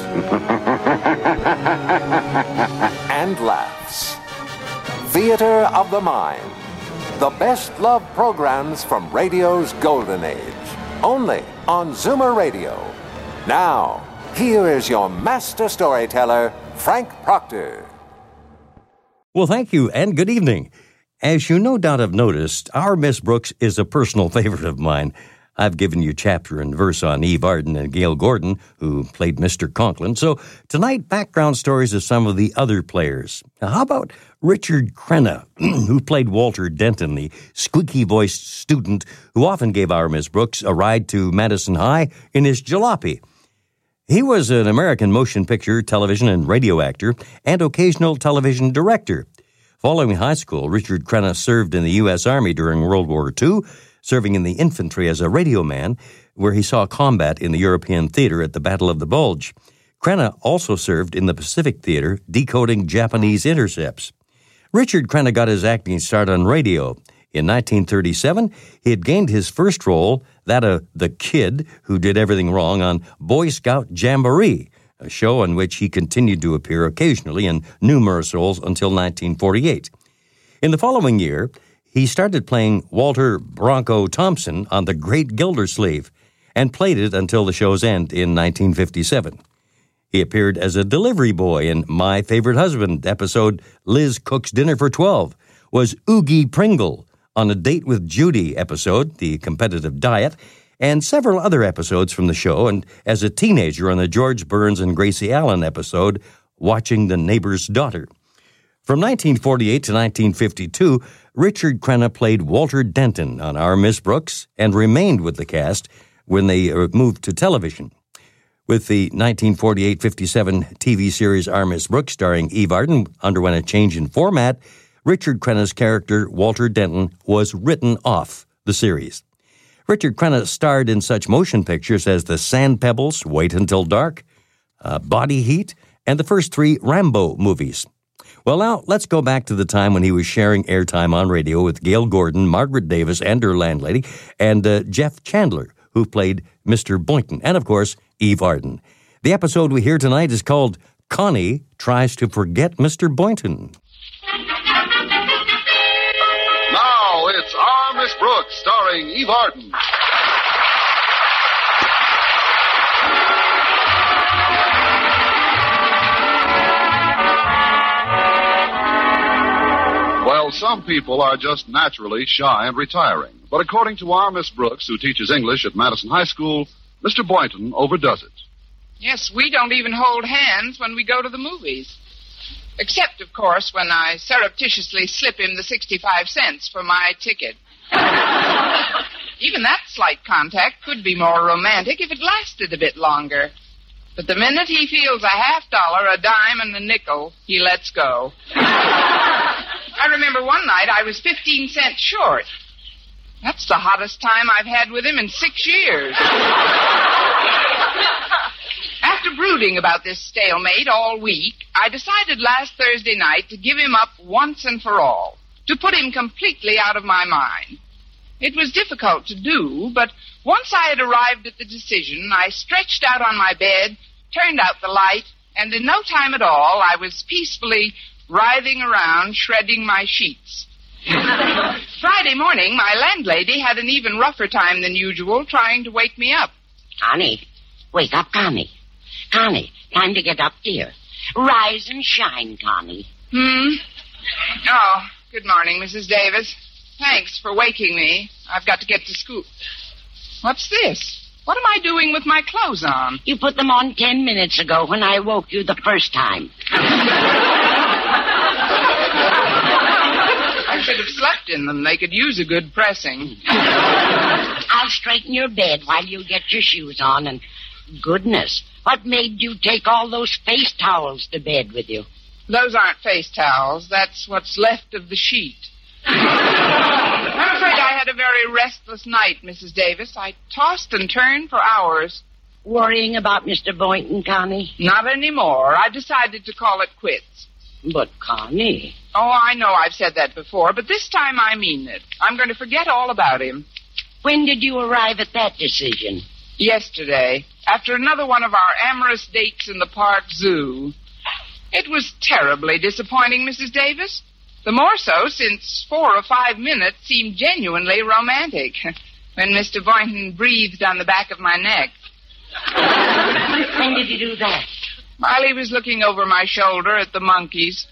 and laughs. Theater of the Mind. The best love programs from radio's golden age. Only on Zoomer Radio. Now, here is your master storyteller, Frank Proctor. Well, thank you and good evening. As you no doubt have noticed, our Miss Brooks is a personal favorite of mine. I've given you chapter and verse on Eve Arden and Gale Gordon, who played Mr. Conklin. So tonight, background stories of some of the other players. Now, how about Richard Crenna, who played Walter Denton, the squeaky voiced student who often gave our Miss Brooks a ride to Madison High in his jalopy? He was an American motion picture, television, and radio actor and occasional television director. Following high school, Richard Crenna served in the U.S. Army during World War II, serving in the infantry as a radio man, where he saw combat in the European theater at the Battle of the Bulge. Crenna also served in the Pacific Theater, decoding Japanese intercepts. Richard Crenna got his acting start on radio. In 1937, he had gained his first role that of the kid who did everything wrong on Boy Scout Jamboree, a show on which he continued to appear occasionally in numerous roles until 1948. In the following year, he started playing Walter Bronco Thompson on The Great Gildersleeve and played it until the show's end in 1957. He appeared as a delivery boy in My Favorite Husband episode Liz Cooks Dinner for 12, was Oogie Pringle on a Date with Judy episode, The Competitive Diet, and several other episodes from the show, and as a teenager on the George Burns and Gracie Allen episode, Watching the Neighbor's Daughter. From 1948 to 1952, Richard Crenna played Walter Denton on Our Miss Brooks and remained with the cast when they uh, moved to television. With the 1948 57 TV series Our Miss Brooks starring Eve Arden underwent a change in format, Richard Crenna's character, Walter Denton, was written off the series. Richard Crenna starred in such motion pictures as The Sand Pebbles, Wait Until Dark, uh, Body Heat, and the first three Rambo movies. Well, now let's go back to the time when he was sharing airtime on radio with Gale Gordon, Margaret Davis, and her landlady, and uh, Jeff Chandler, who played Mr. Boynton, and of course, Eve Arden. The episode we hear tonight is called Connie Tries to Forget Mr. Boynton. Now it's Our Miss Brooks, starring Eve Arden. Well, some people are just naturally shy and retiring. But according to our Miss Brooks, who teaches English at Madison High School, Mr. Boynton overdoes it. Yes, we don't even hold hands when we go to the movies. Except, of course, when I surreptitiously slip him the 65 cents for my ticket. even that slight contact could be more romantic if it lasted a bit longer. But the minute he feels a half dollar, a dime, and a nickel, he lets go. I remember one night I was 15 cents short. That's the hottest time I've had with him in six years. After brooding about this stalemate all week, I decided last Thursday night to give him up once and for all, to put him completely out of my mind. It was difficult to do, but once I had arrived at the decision, I stretched out on my bed, turned out the light, and in no time at all, I was peacefully writhing around, shredding my sheets. Friday morning, my landlady had an even rougher time than usual trying to wake me up. Connie, wake up, Connie. Connie, time to get up, dear. Rise and shine, Connie. Hmm? Oh, good morning, Mrs. Davis. Thanks for waking me. I've got to get to school. What's this? What am I doing with my clothes on? You put them on ten minutes ago when I woke you the first time. I should have slept in them. They could use a good pressing. I'll straighten your bed while you get your shoes on, and goodness, What made you take all those face towels to bed with you? Those aren't face towels. That's what's left of the sheet. I'm afraid I had a very restless night, Mrs. Davis. I tossed and turned for hours. Worrying about Mr. Boynton, Connie? Not anymore. I decided to call it quits. But, Connie. Oh, I know I've said that before, but this time I mean it. I'm going to forget all about him. When did you arrive at that decision? Yesterday, after another one of our amorous dates in the park zoo. It was terribly disappointing, Mrs. Davis. The more so since four or five minutes seemed genuinely romantic when Mr. Boynton breathed on the back of my neck. when did you do that? While he was looking over my shoulder at the monkeys.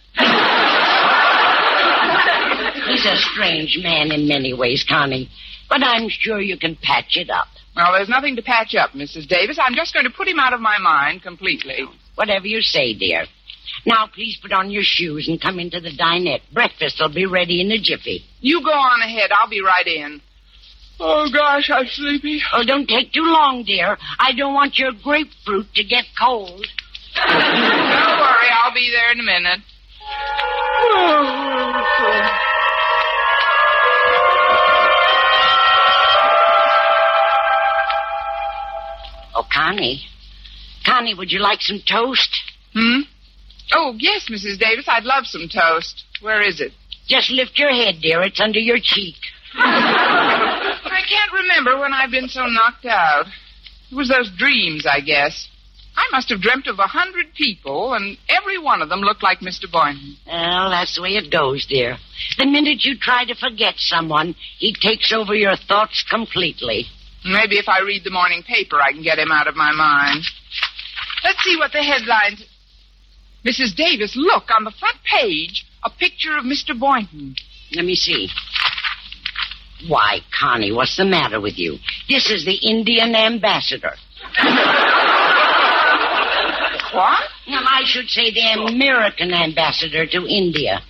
He's a strange man in many ways, Connie, but I'm sure you can patch it up. Well, there's nothing to patch up, Mrs. Davis. I'm just going to put him out of my mind completely. Whatever you say, dear. Now, please put on your shoes and come into the dinette. Breakfast will be ready in a jiffy. You go on ahead. I'll be right in. Oh, gosh, I'm sleepy. Oh, don't take too long, dear. I don't want your grapefruit to get cold. Don't worry. I'll be there in a minute. Oh, Connie. Connie, would you like some toast? Hmm? Oh, yes, Mrs. Davis. I'd love some toast. Where is it? Just lift your head, dear. It's under your cheek. I can't remember when I've been so knocked out. It was those dreams, I guess. I must have dreamt of a hundred people, and every one of them looked like Mr. Boynton. Well, that's the way it goes, dear. The minute you try to forget someone, he takes over your thoughts completely. Maybe if I read the morning paper, I can get him out of my mind. Let's see what the headlines. Mrs. Davis, look, on the front page, a picture of Mr. Boynton. Let me see. Why, Connie, what's the matter with you? This is the Indian ambassador. What? Well, I should say the American ambassador to India.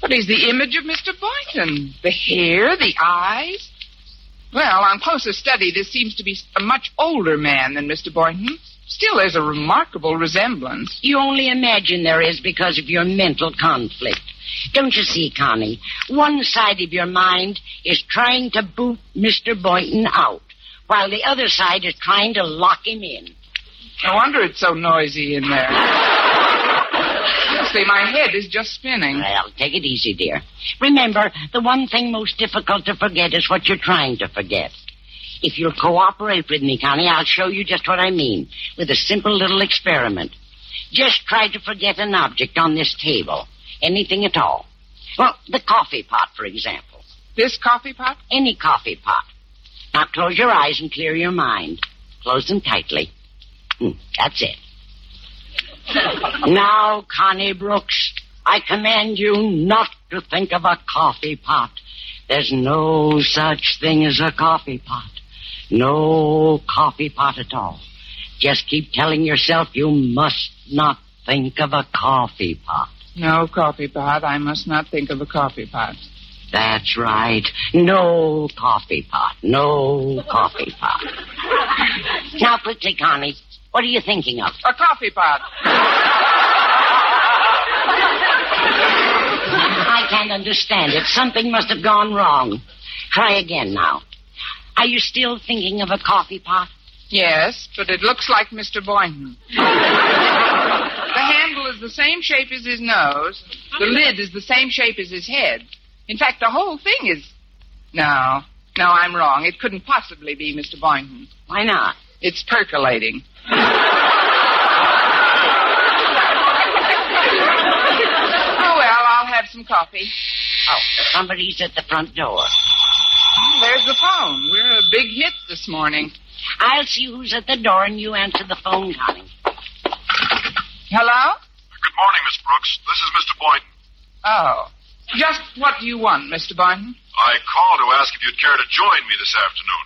But he's the image of Mr. Boynton. The hair, the eyes. Well, on closer study, this seems to be a much older man than Mr. Boynton. Still, there's a remarkable resemblance. You only imagine there is because of your mental conflict. Don't you see, Connie? One side of your mind is trying to boot Mr. Boynton out, while the other side is trying to lock him in. No wonder it's so noisy in there. Honestly, my head is just spinning. Well, take it easy, dear. Remember, the one thing most difficult to forget is what you're trying to forget. If you'll cooperate with me, Connie, I'll show you just what I mean with a simple little experiment. Just try to forget an object on this table. Anything at all. Well, the coffee pot, for example. This coffee pot? Any coffee pot. Now close your eyes and clear your mind. Close them tightly. Hmm, that's it. now, Connie Brooks, I command you not to think of a coffee pot. There's no such thing as a coffee pot. No coffee pot at all. Just keep telling yourself you must not think of a coffee pot. No coffee pot. I must not think of a coffee pot. That's right. No coffee pot. No coffee pot. now, quickly, Connie, what are you thinking of? A coffee pot. I can't understand it. Something must have gone wrong. Try again now. Are you still thinking of a coffee pot? Yes, but it looks like Mr. Boynton. the handle is the same shape as his nose. The lid is the same shape as his head. In fact, the whole thing is. No. No, I'm wrong. It couldn't possibly be Mr. Boynton. Why not? It's percolating. oh, well, I'll have some coffee. Oh, somebody's at the front door. Oh, there's the phone. We're a big hit this morning. I'll see who's at the door and you answer the phone, Connie. Hello? Good morning, Miss Brooks. This is Mr. Boynton. Oh. Just what do you want, Mr. Boynton? I called to ask if you'd care to join me this afternoon.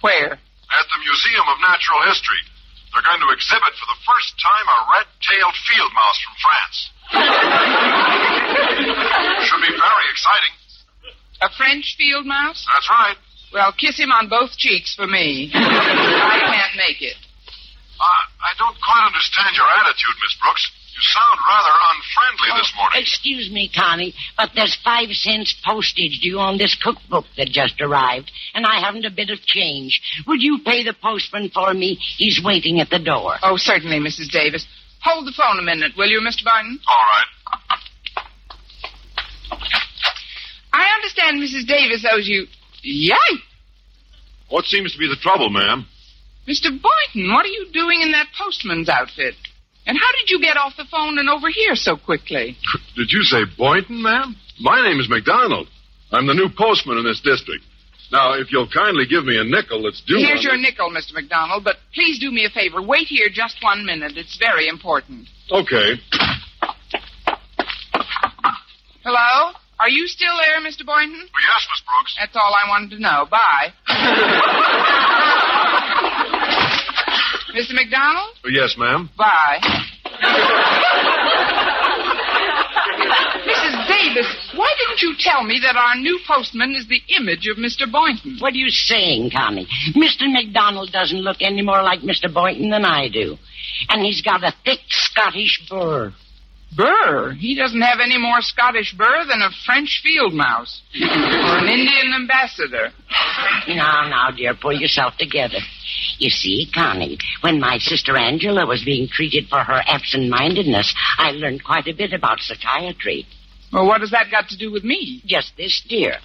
Where? At the Museum of Natural History. They're going to exhibit for the first time a red-tailed field mouse from France. Should be very exciting. A French field mouse? That's right. Well, kiss him on both cheeks for me. I can't make it. Uh, I don't quite understand your attitude, Miss Brooks. You sound rather unfriendly this morning. Excuse me, Connie, but there's five cents postage due on this cookbook that just arrived, and I haven't a bit of change. Would you pay the postman for me? He's waiting at the door. Oh, certainly, Mrs. Davis. Hold the phone a minute, will you, Mr. Boynton? All right. I understand Mrs. Davis owes you. Yay! What seems to be the trouble, ma'am? Mr. Boynton, what are you doing in that postman's outfit? And how did you get off the phone and over here so quickly? Did you say Boynton, ma'am? My name is McDonald. I'm the new postman in this district. Now, if you'll kindly give me a nickel that's due. Here's your the- nickel, Mr. McDonald, but please do me a favor. Wait here just one minute. It's very important. Okay. Hello? Are you still there, Mr. Boynton? Oh, yes, Miss Brooks. That's all I wanted to know. Bye. Mr. McDonald? Oh, yes, ma'am. Bye. Mrs. Davis, why didn't you tell me that our new postman is the image of Mr. Boynton? What are you saying, Connie? Mr. McDonald doesn't look any more like Mr. Boynton than I do. And he's got a thick Scottish burr. Burr. He doesn't have any more Scottish burr than a French field mouse or an Indian ambassador. Now, now, dear, pull yourself together. You see, Connie, when my sister Angela was being treated for her absent-mindedness, I learned quite a bit about psychiatry. Well, what has that got to do with me? Just this, dear.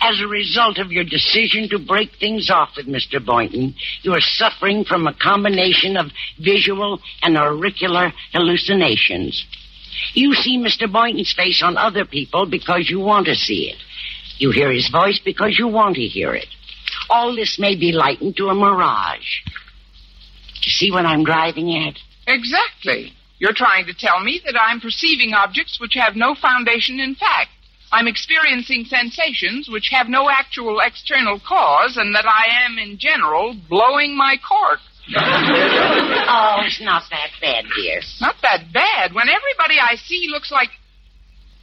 As a result of your decision to break things off with Mr. Boynton, you are suffering from a combination of visual and auricular hallucinations. You see Mr. Boynton's face on other people because you want to see it. You hear his voice because you want to hear it. All this may be likened to a mirage. You see what I'm driving at? Exactly. You're trying to tell me that I'm perceiving objects which have no foundation in fact. I'm experiencing sensations which have no actual external cause, and that I am, in general, blowing my cork. Oh, it's not that bad, dear. Not that bad. When everybody I see looks like.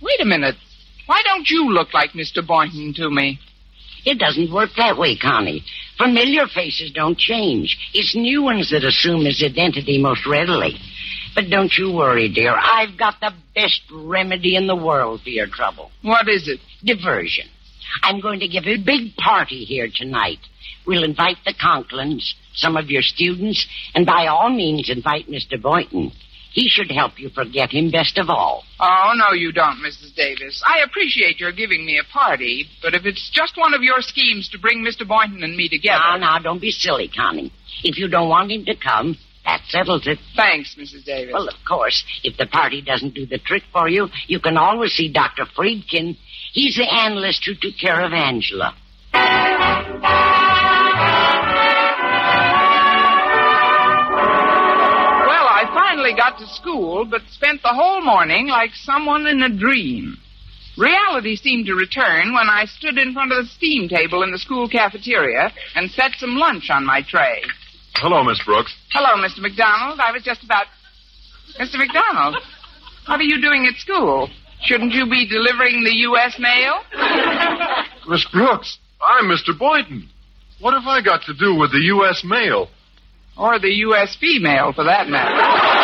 Wait a minute. Why don't you look like Mr. Boynton to me? It doesn't work that way, Connie. Familiar faces don't change. It's new ones that assume his identity most readily. But don't you worry, dear. I've got the best remedy in the world for your trouble. What is it? Diversion. I'm going to give a big party here tonight. We'll invite the Conklins, some of your students, and by all means invite Mr. Boynton. He should help you forget him best of all. Oh, no, you don't, Mrs. Davis. I appreciate your giving me a party, but if it's just one of your schemes to bring Mr. Boynton and me together. Now, now, don't be silly, Connie. If you don't want him to come, that settles it. Thanks, Mrs. Davis. Well, of course, if the party doesn't do the trick for you, you can always see Dr. Friedkin. He's the analyst who took care of Angela. Finally got to school, but spent the whole morning like someone in a dream. Reality seemed to return when I stood in front of the steam table in the school cafeteria and set some lunch on my tray. Hello, Miss Brooks. Hello, Mr. McDonald. I was just about. Mr. McDonald, what are you doing at school? Shouldn't you be delivering the U.S. mail? Miss Brooks, I'm Mr. Boynton. What have I got to do with the U.S. mail? Or the U.S. female, for that matter.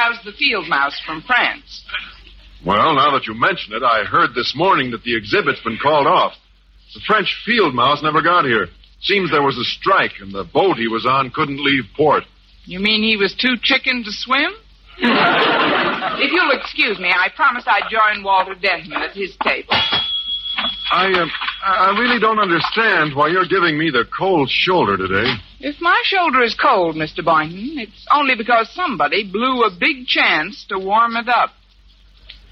How's the field mouse from France? Well, now that you mention it, I heard this morning that the exhibit's been called off. The French field mouse never got here. Seems there was a strike, and the boat he was on couldn't leave port. You mean he was too chicken to swim? if you'll excuse me, I promised I'd join Walter Denton at his table. I, uh, I really don't understand why you're giving me the cold shoulder today. If my shoulder is cold, Mr. Boynton, it's only because somebody blew a big chance to warm it up.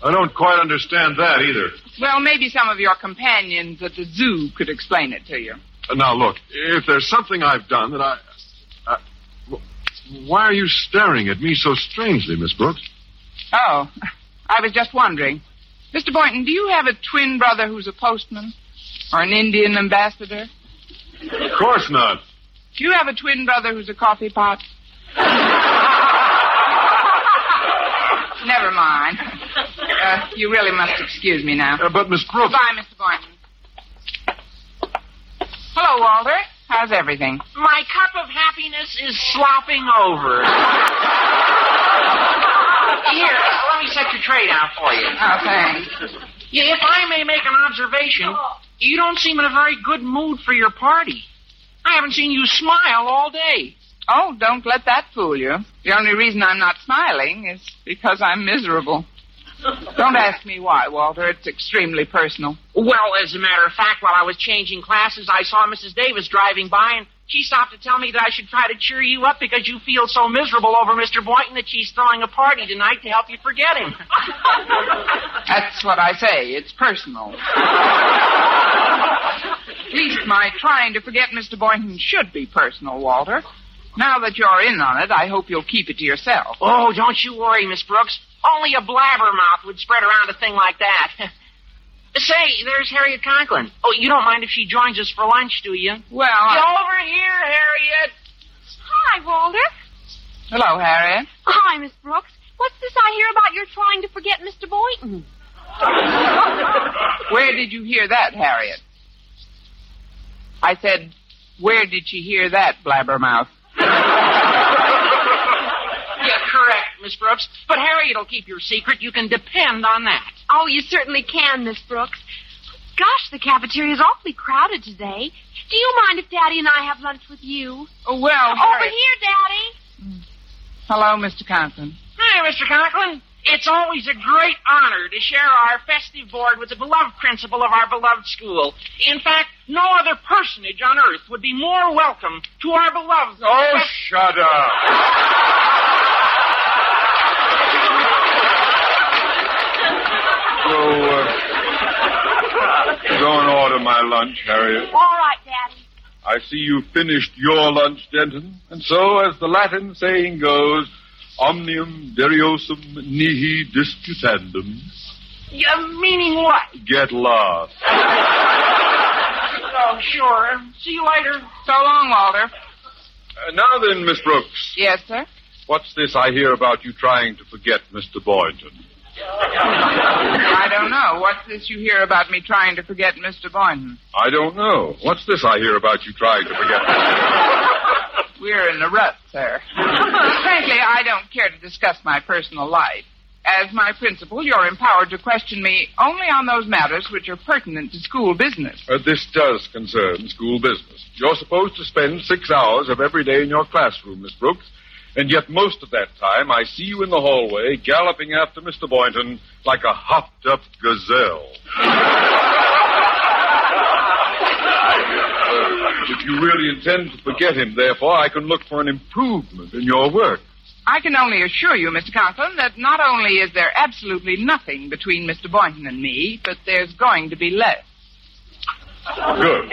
I don't quite understand that either. Well, maybe some of your companions at the zoo could explain it to you. Uh, now, look, if there's something I've done that I. I why are you staring at me so strangely, Miss Brooks? Oh, I was just wondering. Mr. Boynton, do you have a twin brother who's a postman? Or an Indian ambassador? Of course not. Do you have a twin brother who's a coffee pot? Never mind. Uh, you really must excuse me now. Uh, but, Miss Brooks. Goodbye, Mr. Boynton. Hello, Walter. How's everything? My cup of happiness is slopping over. Here, let me set your tray down for you. Oh, thanks. Yeah, if I may make an observation, you don't seem in a very good mood for your party. I haven't seen you smile all day. Oh, don't let that fool you. The only reason I'm not smiling is because I'm miserable. Don't ask me why, Walter. It's extremely personal. Well, as a matter of fact, while I was changing classes, I saw Mrs. Davis driving by, and she stopped to tell me that I should try to cheer you up because you feel so miserable over Mr. Boynton that she's throwing a party tonight to help you forget him. That's what I say. It's personal. At least my trying to forget Mr. Boynton should be personal, Walter. Now that you're in on it, I hope you'll keep it to yourself. oh, don't you worry, Miss Brooks. Only a blabbermouth would spread around a thing like that. Say, there's Harriet Conklin. Oh, you don't mind if she joins us for lunch, do you? Well, Get I- over here, Harriet. Hi, Walter. hello, Harriet. Hi, Miss Brooks. What's this I hear about your trying to forget Mr. Boynton? Where did you hear that, Harriet? I said, where did she hear that, blabbermouth? Yeah, correct, Miss Brooks. But Harriet'll keep your secret. You can depend on that. Oh, you certainly can, Miss Brooks. Gosh, the cafeteria's awfully crowded today. Do you mind if Daddy and I have lunch with you? Oh, well, Over here, Daddy. Hello, Mr. Conklin. Hi, Mr. Conklin. It's always a great honor to share our festive board with the beloved principal of our beloved school. In fact, no other personage on earth would be more welcome to our beloved. Oh, shut up. So, uh, go and order my lunch, Harriet. All right, Daddy. I see you finished your lunch, Denton. And so, as the Latin saying goes, omnium deriosum nihi disputandum. Yeah, meaning what? Get lost. Oh, sure. See you later. So long, Walter. Uh, now then, Miss Brooks, Yes, sir? what's this I hear about you trying to forget Mr. Boynton? I don't know. What's this you hear about me trying to forget Mr. Boynton? I don't know. What's this I hear about you trying to forget? We're in a rut, sir. Frankly, I don't care to discuss my personal life. As my principal, you're empowered to question me only on those matters which are pertinent to school business. Uh, this does concern school business. You're supposed to spend six hours of every day in your classroom, Miss Brooks, and yet most of that time I see you in the hallway galloping after Mr. Boynton like a hopped up gazelle. Uh, if you really intend to forget him, therefore, I can look for an improvement in your work. I can only assure you, Mr. Conklin, that not only is there absolutely nothing between Mr. Boynton and me, but there's going to be less. Good.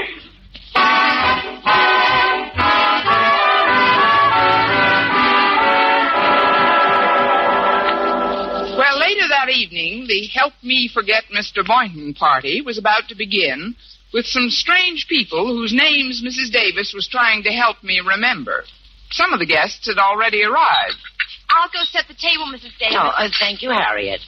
Evening, the Help Me Forget Mr. Boynton party was about to begin with some strange people whose names Mrs. Davis was trying to help me remember. Some of the guests had already arrived. I'll go set the table, Mrs. Davis. Oh, uh, thank you, Harriet.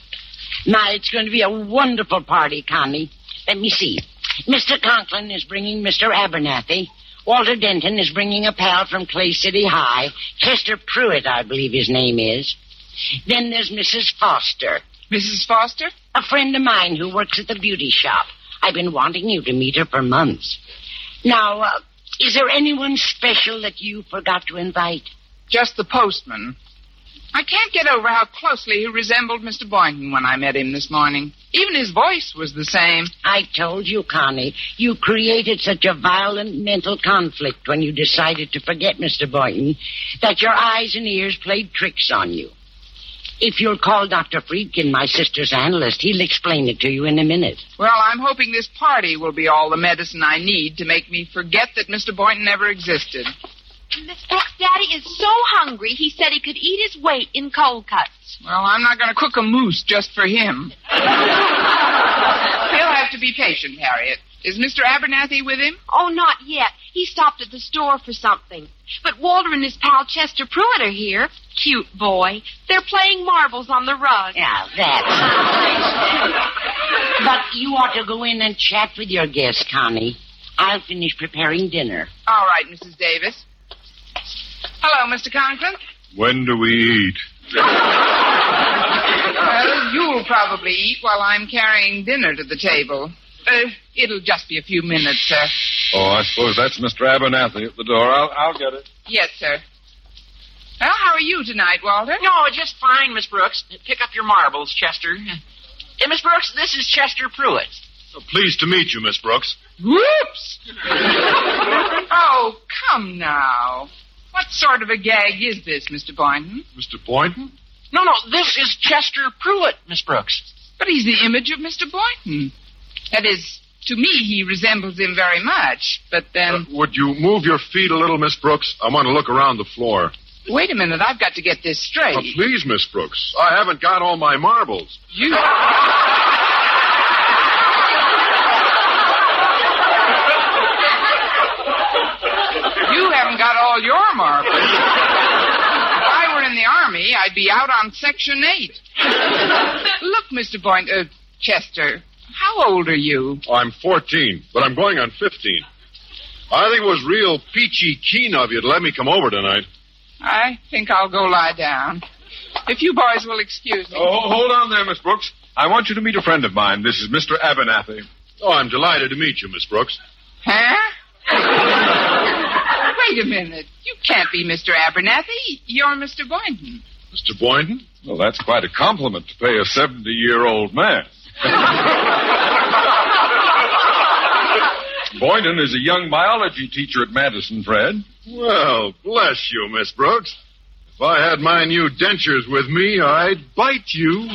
Now, it's going to be a wonderful party, Connie. Let me see. Mr. Conklin is bringing Mr. Abernathy. Walter Denton is bringing a pal from Clay City High. Chester Pruitt, I believe his name is. Then there's Mrs. Foster, Mrs. Foster? a friend of mine who works at the beauty shop. I've been wanting you to meet her for months. Now, uh, is there anyone special that you forgot to invite? Just the postman. I can't get over how closely he resembled Mr. Boynton when I met him this morning. Even his voice was the same. I told you, Connie, you created such a violent mental conflict when you decided to forget Mr. Boynton that your eyes and ears played tricks on you. If you'll call Dr. Friedkin, my sister's analyst, he'll explain it to you in a minute. Well, I'm hoping this party will be all the medicine I need to make me forget that Mr. Boynton ever existed. Miss Brooks' daddy is so hungry, he said he could eat his weight in cold cuts. Well, I'm not going to cook a moose just for him. He'll have to be patient, Harriet. Is Mr. Abernathy with him? Oh, not yet. He stopped at the store for something. But Walter and his pal Chester Pruitt are here. Cute boy. They're playing marbles on the rug. Yeah, that's nice. But you ought to go in and chat with your guest, Connie. I'll finish preparing dinner. All right, Mrs. Davis. Hello, Mr. Conklin. When do we eat? Well, you'll probably eat while I'm carrying dinner to the table. Uh, it'll just be a few minutes, sir. Oh, I suppose that's Mr. Abernathy at the door. I'll, I'll get it. Yes, sir. Well, how are you tonight, Walter? No, just fine, Miss Brooks. Pick up your marbles, Chester. Uh, Miss Brooks, this is Chester Pruitt. Oh, pleased to meet you, Miss Brooks. Whoops! oh, come now. What sort of a gag is this, Mr. Boynton? Mr. Boynton? No, no, this is Chester Pruitt, Miss Brooks. But he's the image of Mr. Boynton. That is, to me, he resembles him very much. But then, Uh, would you move your feet a little, Miss Brooks? I want to look around the floor. Wait a minute, I've got to get this straight. Oh, please, Miss Brooks. I haven't got all my marbles. You. You haven't got all your marbles. If I were in the army, I'd be out on Section 8. Look, Mr. Boynton, uh, Chester, how old are you? I'm 14, but I'm going on 15. I think it was real peachy keen of you to let me come over tonight. I think I'll go lie down. If you boys will excuse me. Oh, hold on there, Miss Brooks. I want you to meet a friend of mine. This is Mr. Abernathy. Oh, I'm delighted to meet you, Miss Brooks. Huh? Wait a minute. You can't be Mr. Abernathy. You're Mr. Boynton. Mr. Boynton? Well, that's quite a compliment to pay a 70 year old man. Boynton is a young biology teacher at Madison, Fred. Well, bless you, Miss Brooks. If I had my new dentures with me, I'd bite you.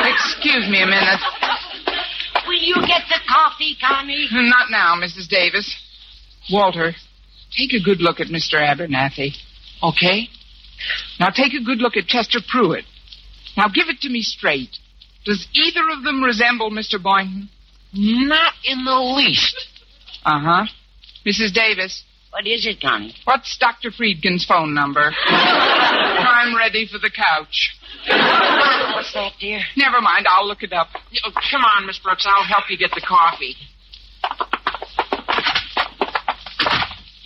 Excuse me a minute. Will you get the coffee, Connie? Not now, Mrs. Davis. Walter, take a good look at Mr. Abernathy. Okay? Now take a good look at Chester Pruitt. Now give it to me straight. Does either of them resemble Mr. Boynton? Not in the least. Uh huh. Mrs. Davis, What is it, Connie? what's Dr. Friedkin's phone number? I'm ready for the couch. What's that, dear? Never mind, I'll look it up. Oh, come on, Miss Brooks. I'll help you get the coffee.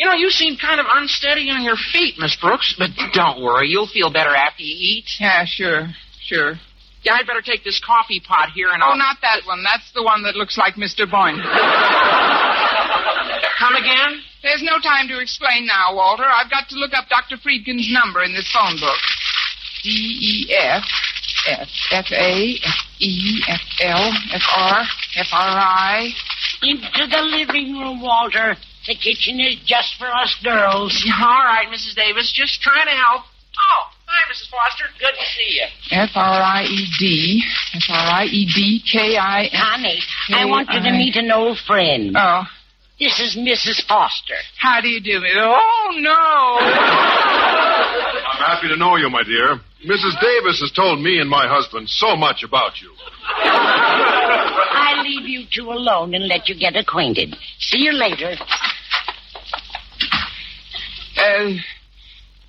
You know, you seem kind of unsteady on your feet, Miss Brooks, but don't worry. You'll feel better after you eat. Yeah, sure, sure. Yeah, I'd better take this coffee pot here and Oh, I'll... not that one. That's the one that looks like Mr. Boyne. Come again? There's no time to explain now, Walter. I've got to look up Dr. Friedkin's number in this phone book. D E F F F A F E F L F R F R I. Into the living room, Walter. The kitchen is just for us girls. All right, Mrs. Davis. Just trying to help. Oh, hi, Mrs. Foster. Good to see you. F R I E D F R I E D K I N. Connie, I want you to meet an old friend. Oh, This is Mrs. Foster. how do you do it? Oh no! I'm happy to know you, my dear. Mrs. Davis has told me and my husband so much about you. I leave you two alone and let you get acquainted. See you later. Uh,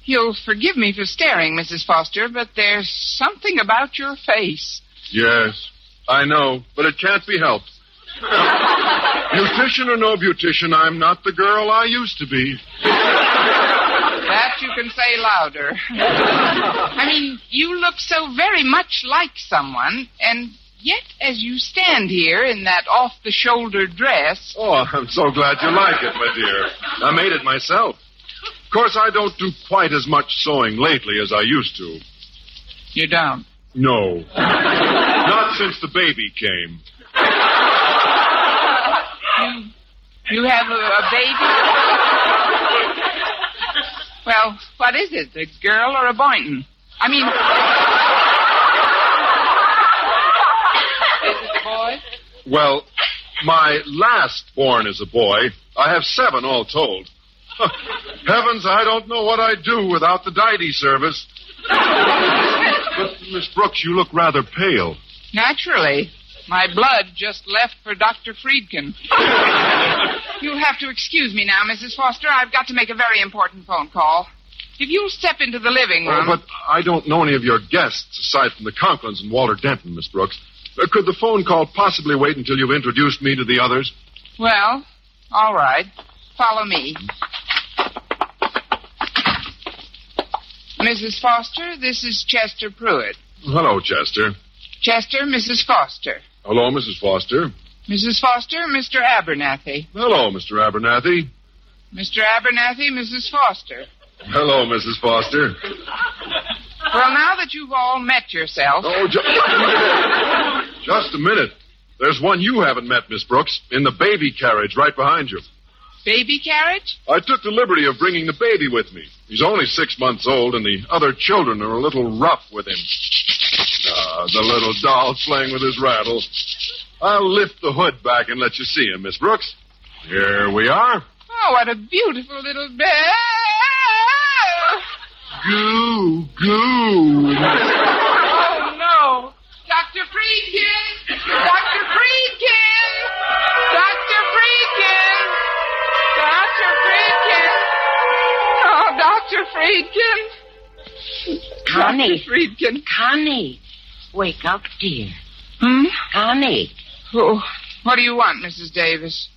you'll forgive me for staring, Mrs. Foster, but there's something about your face. Yes, I know, but it can't be helped. beautician or no beautician, I'm not the girl I used to be. That you can say louder. I mean, you look so very much like someone, and yet as you stand here in that off the shoulder dress. Oh, I'm so glad you like it, my dear. I made it myself. Of course, I don't do quite as much sewing lately as I used to. You don't. No. Not since the baby came. You have a, a baby? Well, what is it, a girl or a Boynton? I mean. is it a boy? Well, my last born is a boy. I have seven all told. Heavens, I don't know what I'd do without the Diety service. but, Miss Brooks, you look rather pale. Naturally. My blood just left for Dr. Friedkin. You'll have to excuse me now, Mrs. Foster. I've got to make a very important phone call. If you'll step into the living Oh, room. but I don't know any of your guests aside from the Conklins and Walter Denton, Miss Brooks. Uh, could the phone call possibly wait until you've introduced me to the others? Well, all right. Follow me. Mrs. Foster, this is Chester Pruitt. Hello, Chester. Chester, Mrs. Foster. Hello, Mrs. Foster. Mrs. Foster, Mr. Abernathy. Hello, Mr. Abernathy. Mr. Abernathy, Mrs. Foster. Hello, Mrs. Foster. Well, now that you've all met yourself. Oh, ju- just a minute. There's one you haven't met, Miss Brooks, in the baby carriage right behind you. Baby carriage? I took the liberty of bringing the baby with me. He's only six months old, and the other children are a little rough with him. Ah, the little doll playing with his rattle. I'll lift the hood back and let you see him, Miss Brooks. Here we are. Oh, what a beautiful little bear. Goo, goo. Oh, no. Dr. Friedkin! Dr. Friedkin! Dr. Friedkin! Connie. Dr. Friedkin. Connie, wake up, dear. Hmm? Connie, Oh, what do you want, Mrs. Davis?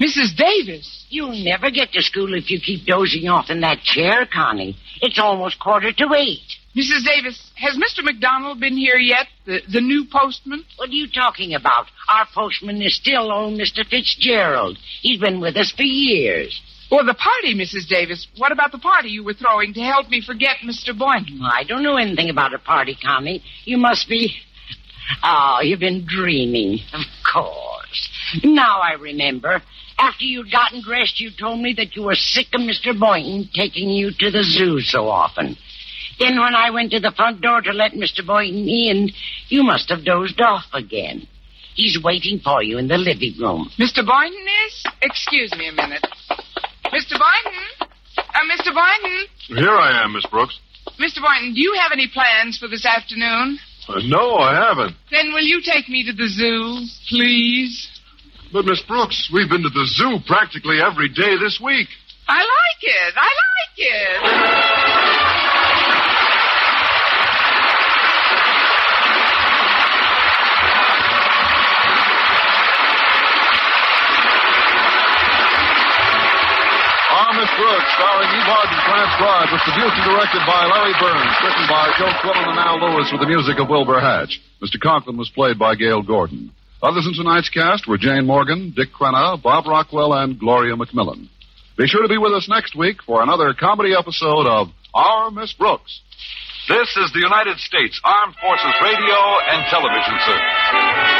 Mrs. Davis? you'll never get to school if you keep dozing off in that chair, Connie. It's almost quarter to eight. Mrs. Davis, has Mr. McDonald been here yet? The, the new postman? What are you talking about? Our postman is still old Mr. Fitzgerald. He's been with us for years. Or the party, Mrs. Davis. What about the party you were throwing to help me forget Mr. Boynton? I don't know anything about a party, Connie. You must be. Oh, you've been dreaming. Of course. Now I remember. After you'd gotten dressed, you told me that you were sick of Mr. Boynton taking you to the zoo so often. Then when I went to the front door to let Mr. Boynton in, you must have dozed off again. He's waiting for you in the living room. Mr. Boynton is? Excuse me a minute. Mr. Boynton? Uh, Mr. Boynton? Here I am, Miss Brooks. Mr. Boynton, do you have any plans for this afternoon? Uh, no, I haven't. Then will you take me to the zoo, please? But, Miss Brooks, we've been to the zoo practically every day this week. I like it. I like it. Our Miss Brooks, starring Eve Arden, transcribed, was produced and directed by Larry Berns, written by Joe Quillan and Al Lewis with the music of Wilbur Hatch. Mr. Conklin was played by Gale Gordon. Others in tonight's cast were Jane Morgan, Dick Crenna, Bob Rockwell, and Gloria McMillan. Be sure to be with us next week for another comedy episode of Our Miss Brooks. This is the United States Armed Forces Radio and Television Service.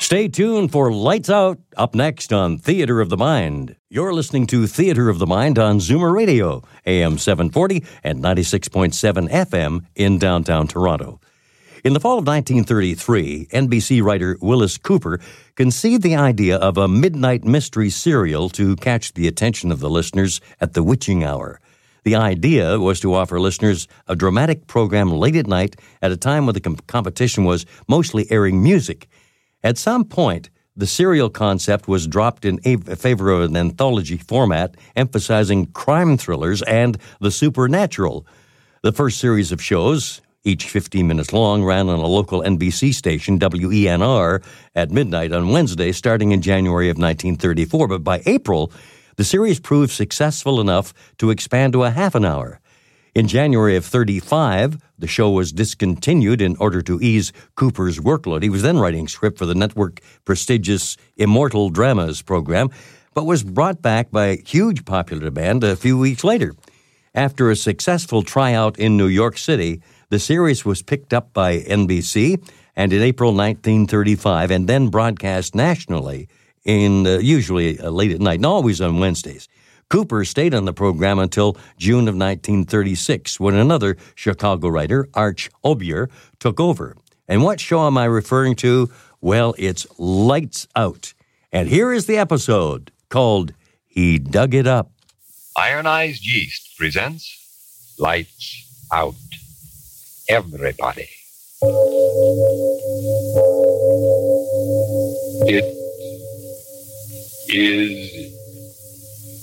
Stay tuned for Lights Out up next on Theater of the Mind. You're listening to Theater of the Mind on Zoomer Radio, AM 740 and 96.7 FM in downtown Toronto. In the fall of 1933, NBC writer Willis Cooper conceived the idea of a midnight mystery serial to catch the attention of the listeners at the witching hour. The idea was to offer listeners a dramatic program late at night at a time when the com- competition was mostly airing music. At some point, the serial concept was dropped in favor of an anthology format emphasizing crime thrillers and the supernatural. The first series of shows, each 15 minutes long, ran on a local NBC station, WENR, at midnight on Wednesday, starting in January of 1934. But by April, the series proved successful enough to expand to a half an hour. In January of 35, the show was discontinued in order to ease Cooper's workload. He was then writing script for the network prestigious Immortal Dramas program, but was brought back by huge popular demand a few weeks later. After a successful tryout in New York City, the series was picked up by NBC and in April 1935 and then broadcast nationally in uh, usually uh, late at night and always on Wednesdays. Cooper stayed on the program until June of 1936 when another Chicago writer, Arch Oboler, took over. And what show am I referring to? Well, it's Lights Out. And here is the episode called He Dug It Up. Ironized Yeast presents Lights Out. Everybody. It is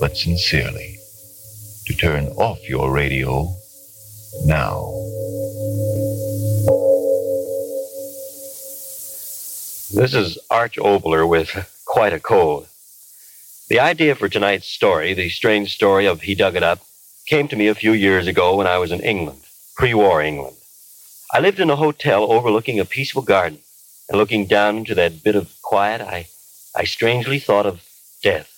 but sincerely to turn off your radio now. This is Arch Oboler with Quite a Cold. The idea for tonight's story, the strange story of He Dug It Up, came to me a few years ago when I was in England, pre war England. I lived in a hotel overlooking a peaceful garden, and looking down into that bit of quiet, I, I strangely thought of death.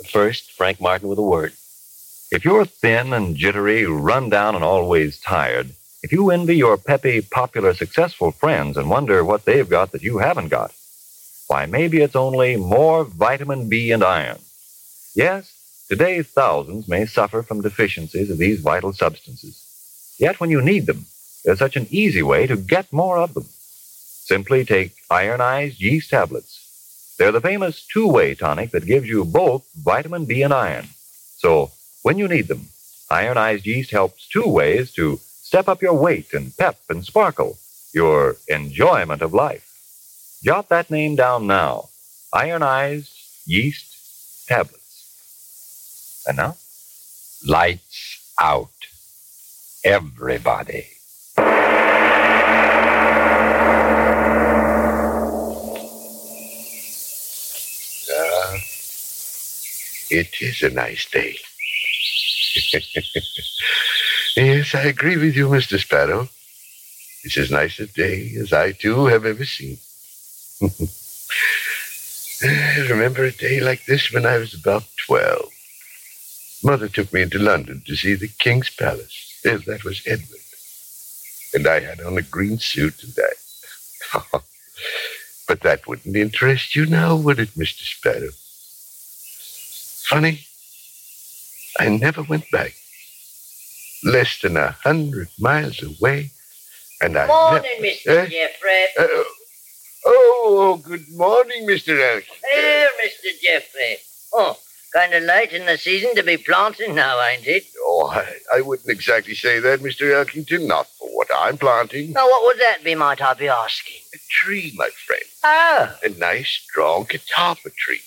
But first, Frank Martin with a word. If you're thin and jittery, run down, and always tired, if you envy your peppy, popular, successful friends and wonder what they've got that you haven't got, why, maybe it's only more vitamin B and iron. Yes, today thousands may suffer from deficiencies of these vital substances. Yet when you need them, there's such an easy way to get more of them. Simply take ironized yeast tablets. They're the famous two-way tonic that gives you both vitamin B and iron. So when you need them, ironized yeast helps two ways to step up your weight and pep and sparkle, your enjoyment of life. Jot that name down now. Ironized yeast tablets. And now, Lights out. Everybody. It is a nice day. yes, I agree with you, Mr. Sparrow. It's as nice a day as I, too, have ever seen. I remember a day like this when I was about 12. Mother took me into London to see the King's Palace. Yes, that was Edward. And I had on a green suit and I. but that wouldn't interest you now, would it, Mr. Sparrow? Funny, I never went back. Less than a hundred miles away, and I. Morning, ne- Mr. Eh? Jeffrey. Uh, oh, good morning, Mr. Elk. Here, Mr. Jeffrey. Oh, kind of late in the season to be planting now, ain't it? Oh, I, I wouldn't exactly say that, Mr. Elkington. Not for what I'm planting. Now, what would that be, might I be asking? A tree, my friend. Oh, A nice, strong catawba tree.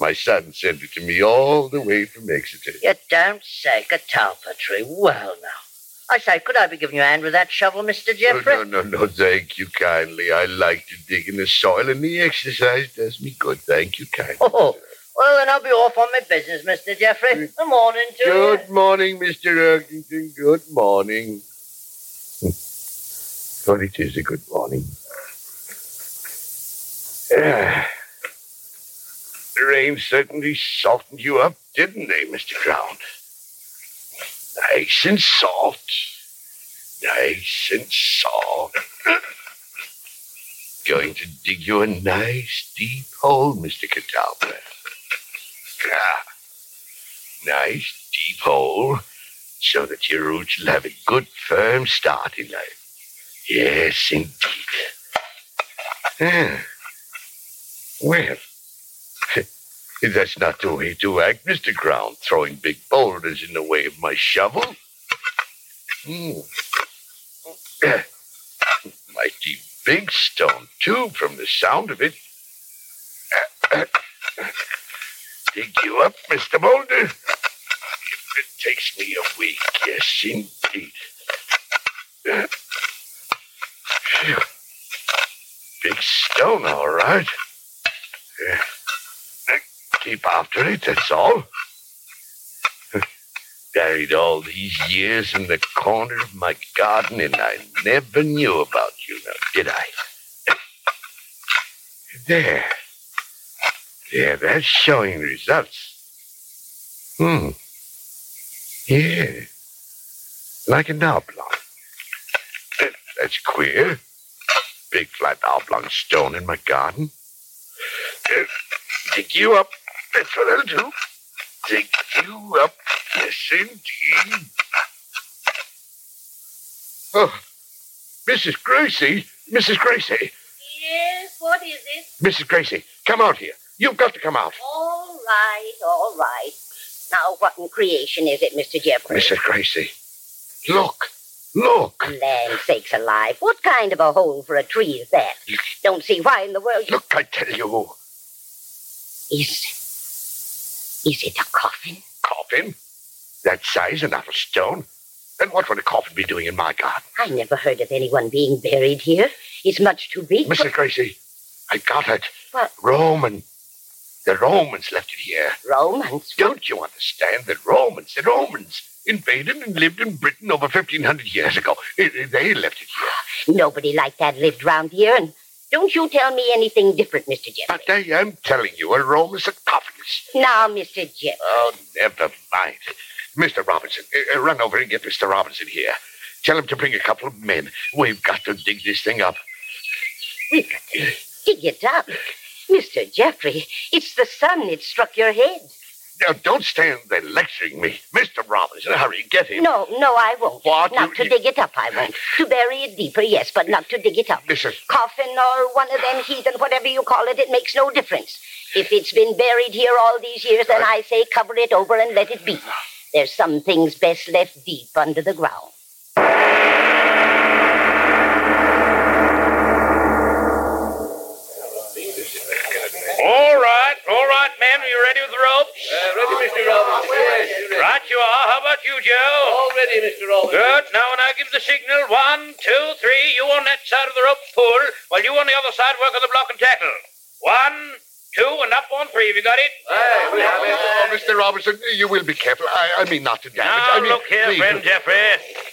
My son sent it to me all the way from Exeter. you don't say catalpa tree. Well, now. I say, could I be giving you a hand with that shovel, Mr. Jeffrey? Oh, no, no, no, thank you kindly. I like to dig in the soil, and the exercise does me good. Thank you kindly. Oh, oh. well, then I'll be off on my business, Mr. Jeffrey. Good morning to you. Good morning, Mr. Elkington. Good morning. But it is a good morning. Rain certainly softened you up, didn't they, Mr. Crown? Nice and soft. Nice and soft. Going to dig you a nice deep hole, Mr. Catalpa. Ah, nice deep hole so that your roots will have a good firm start in life. Yes, indeed. Ah. Well, that's not the way to act, Mr. Ground, throwing big boulders in the way of my shovel. Mighty big stone, too, from the sound of it. Dig you up, Mr. Boulder. If it takes me a week, yes, indeed. Big stone, all right. Yeah. Keep after it, that's all. Buried all these years in the corner of my garden, and I never knew about you now, did I? There. There, that's showing results. Hmm. Yeah. Like an oblong. That's queer. Big flat oblong stone in my garden. Dig you up. That's what I'll do. Dig you up. Yes, indeed. Oh, Mrs. Gracie. Mrs. Gracie. Yes, what is it? Mrs. Gracie, come out here. You've got to come out. All right, all right. Now, what in creation is it, Mr. Jeffrey? Mrs. Gracie, look. Look. Land sakes alive. What kind of a hole for a tree is that? Don't see why in the world. You... Look, I tell you. Is. Is it a coffin? Coffin? That size and out of stone? And what would a coffin be doing in my garden? I never heard of anyone being buried here. It's much too big. Mrs. for- Gracie, I got it. What? Roman. The Romans left it here. Romans? Don't you understand? The Romans, the Romans invaded and lived in Britain over 1,500 years ago. They left it here. Ah, nobody like that lived round here, and don't you tell me anything different, Mr. Jeffrey. But I am telling you, a Roman sarcophagus. Now, Mr. Jeffrey. Oh, never mind. Mr. Robinson, uh, run over and get Mr. Robinson here. Tell him to bring a couple of men. We've got to dig this thing up. We've got to dig it up. Mr. Jeffrey, it's the sun that struck your head. Now, don't stand there lecturing me. Mr. Robinson, hurry, get him. No, no, I won't. What? Not You- to you- dig it up, I won't. To bury it deeper, yes, but not to dig it up. Listen. Coffin or one of them heathen, whatever you call it, it makes no difference. If it's been buried here all these years, then I say cover it over and let it be. There's some things best left deep under the ground. All right, all right, men. Are you ready with the ropes? Uh, ready, Mr. Robinson. Right you are. How about you, Joe? All ready, Mr. Robinson. Good. Now, when I give the signal, one, two, three, you on that side of the rope pull, while you on the other side work on the block and tackle. One, two, and up on three. Have you got it? We have it. Uh, oh, Mr. Robinson, you will be careful. I, I mean not to damage. Now, I mean, look here, please. friend Jeffrey.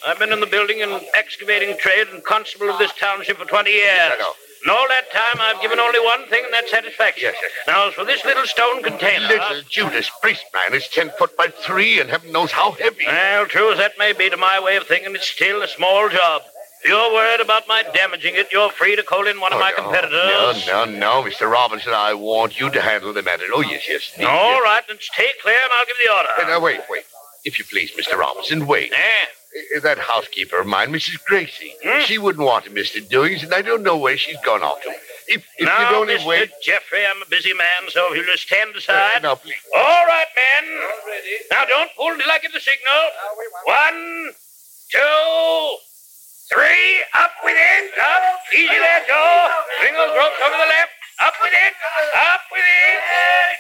I've been in the building and excavating trade and constable of this township for 20 years. I know. And all that time, I've given only one thing, and that's satisfaction. Now, as for this little stone container... Little Judas Priest man is ten foot by three, and heaven knows how heavy. Well, true as that may be to my way of thinking, it's still a small job. If you're worried about my damaging it, you're free to call in one of Oh, my no, competitors. No, no, no, Mr. Robinson. I want you to handle the matter. Oh, yes, yes. All yes. right, then stay clear and I'll give the order. Uh, now, wait, wait. If you please, Mr. Robinson, wait. Yeah. Uh, That housekeeper of mine, Mrs. Gracie, Hmm? she wouldn't want to miss the doings, and I don't know where she's gone off to. If, if now, you'd only Mr. wait. Jeffrey, I'm a busy man, so if you'll just stand Uh, aside. no, please. All right, men. Now, don't pull till I give the signal. One, two, three. Up with it. Up. Easy there, Joe. Bring those ropes over the left. Up with it. Up with it.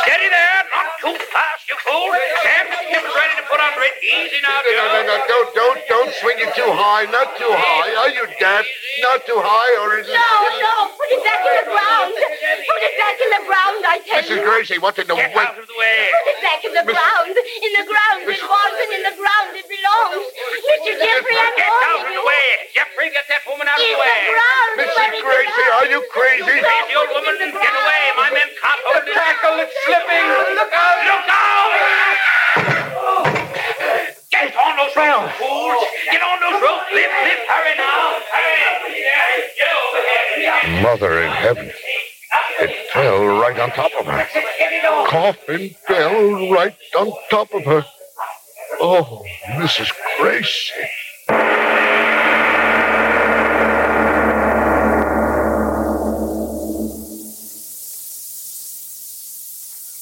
Steady there. Not too fast, you fool. The ready to put under it. Easy now, No, no, no, no, don't, don't, don't swing it too high, not too high. Are you daft? Not too high, or is it'll... No, no, put it back in the ground. Put it back in the ground, I tell Mrs. you. Gracie, what in the Get out of the way. Put it back in the Miss- ground. In the ground it was, and in the ground it belongs. Mr. Jeffrey, I'm Get out warning of you. the way. Jeffrey, get that woman out of the way! In the the way. ground. where Mrs. it Gracie, belongs. are you crazy? Crazy old woman, get away. My men can't hold this. Tackle, it's slipping. Look out. Look out! Get on those ropes, fools! Get on those ropes! Lift, lift, hurry now! Hurry! Get over here! Mother in heaven. It fell right on top of her. Coffin fell right on top of her. Oh, Mrs. Gracie.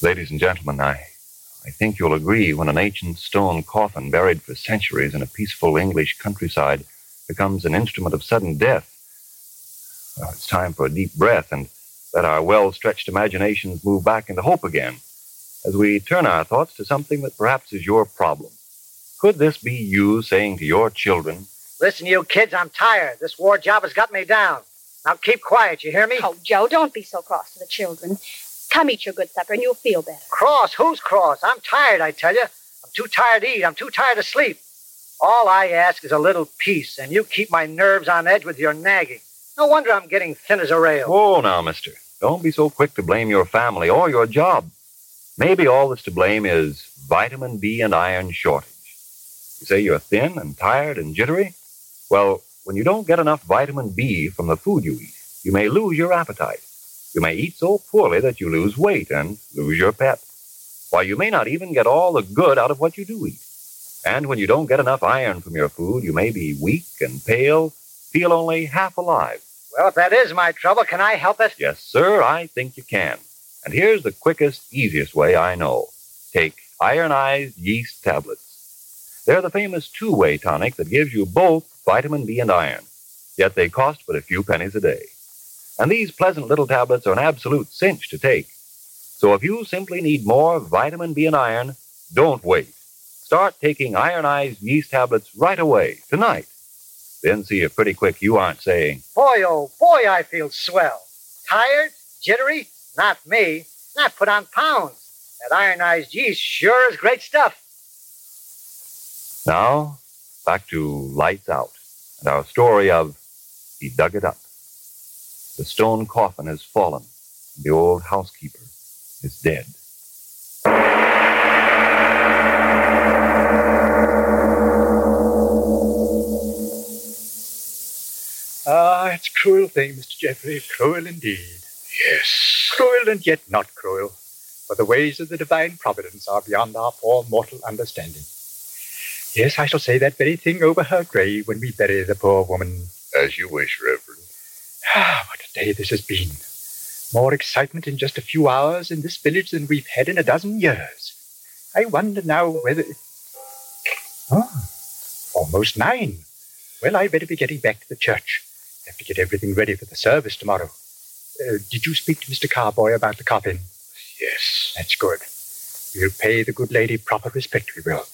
Ladies and gentlemen, I, I think you'll agree when an ancient stone coffin buried for centuries in a peaceful English countryside becomes an instrument of sudden death. Well, it's time for a deep breath and let our well stretched imaginations move back into hope again as we turn our thoughts to something that perhaps is your problem. Could this be you saying to your children, Listen, you kids, I'm tired. This war job has got me down. Now keep quiet, you hear me? Oh, Joe, don't be so cross to the children. Come eat your good supper and you'll feel better. Cross? Who's cross? I'm tired, I tell you. I'm too tired to eat. I'm too tired to sleep. All I ask is a little peace, and you keep my nerves on edge with your nagging. No wonder I'm getting thin as a rail. Oh, now, mister, don't be so quick to blame your family or your job. Maybe all that's to blame is vitamin B and iron shortage. You say you're thin and tired and jittery? Well, when you don't get enough vitamin B from the food you eat, you may lose your appetite. You may eat so poorly that you lose weight and lose your pep. Why, you may not even get all the good out of what you do eat. And when you don't get enough iron from your food, you may be weak and pale, feel only half alive. Well, if that is my trouble, can I help it? Yes, sir, I think you can. And here's the quickest, easiest way I know. Take ironized yeast tablets. They're the famous two-way tonic that gives you both vitamin B and iron. Yet they cost but a few pennies a day. And these pleasant little tablets are an absolute cinch to take. So if you simply need more vitamin B and iron, don't wait. Start taking ironized yeast tablets right away, tonight. Then see if pretty quick you aren't saying, Boy, oh boy, I feel swell. Tired? Jittery? Not me. I put on pounds. That ironized yeast sure is great stuff. Now, back to Lights Out and our story of He Dug It Up. The stone coffin has fallen, and the old housekeeper is dead. Ah, it's a cruel thing, Mr. Jeffrey, cruel indeed. Yes. Cruel and yet not cruel, for the ways of the divine providence are beyond our poor mortal understanding. Yes, I shall say that very thing over her grave when we bury the poor woman. As you wish, Reverend. Ah, what a day this has been. More excitement in just a few hours in this village than we've had in a dozen years. I wonder now whether. Ah, almost nine. Well, I'd better be getting back to the church. Have to get everything ready for the service tomorrow. Uh, did you speak to Mr. Carboy about the coffin? Yes. That's good. We'll pay the good lady proper respect, we will.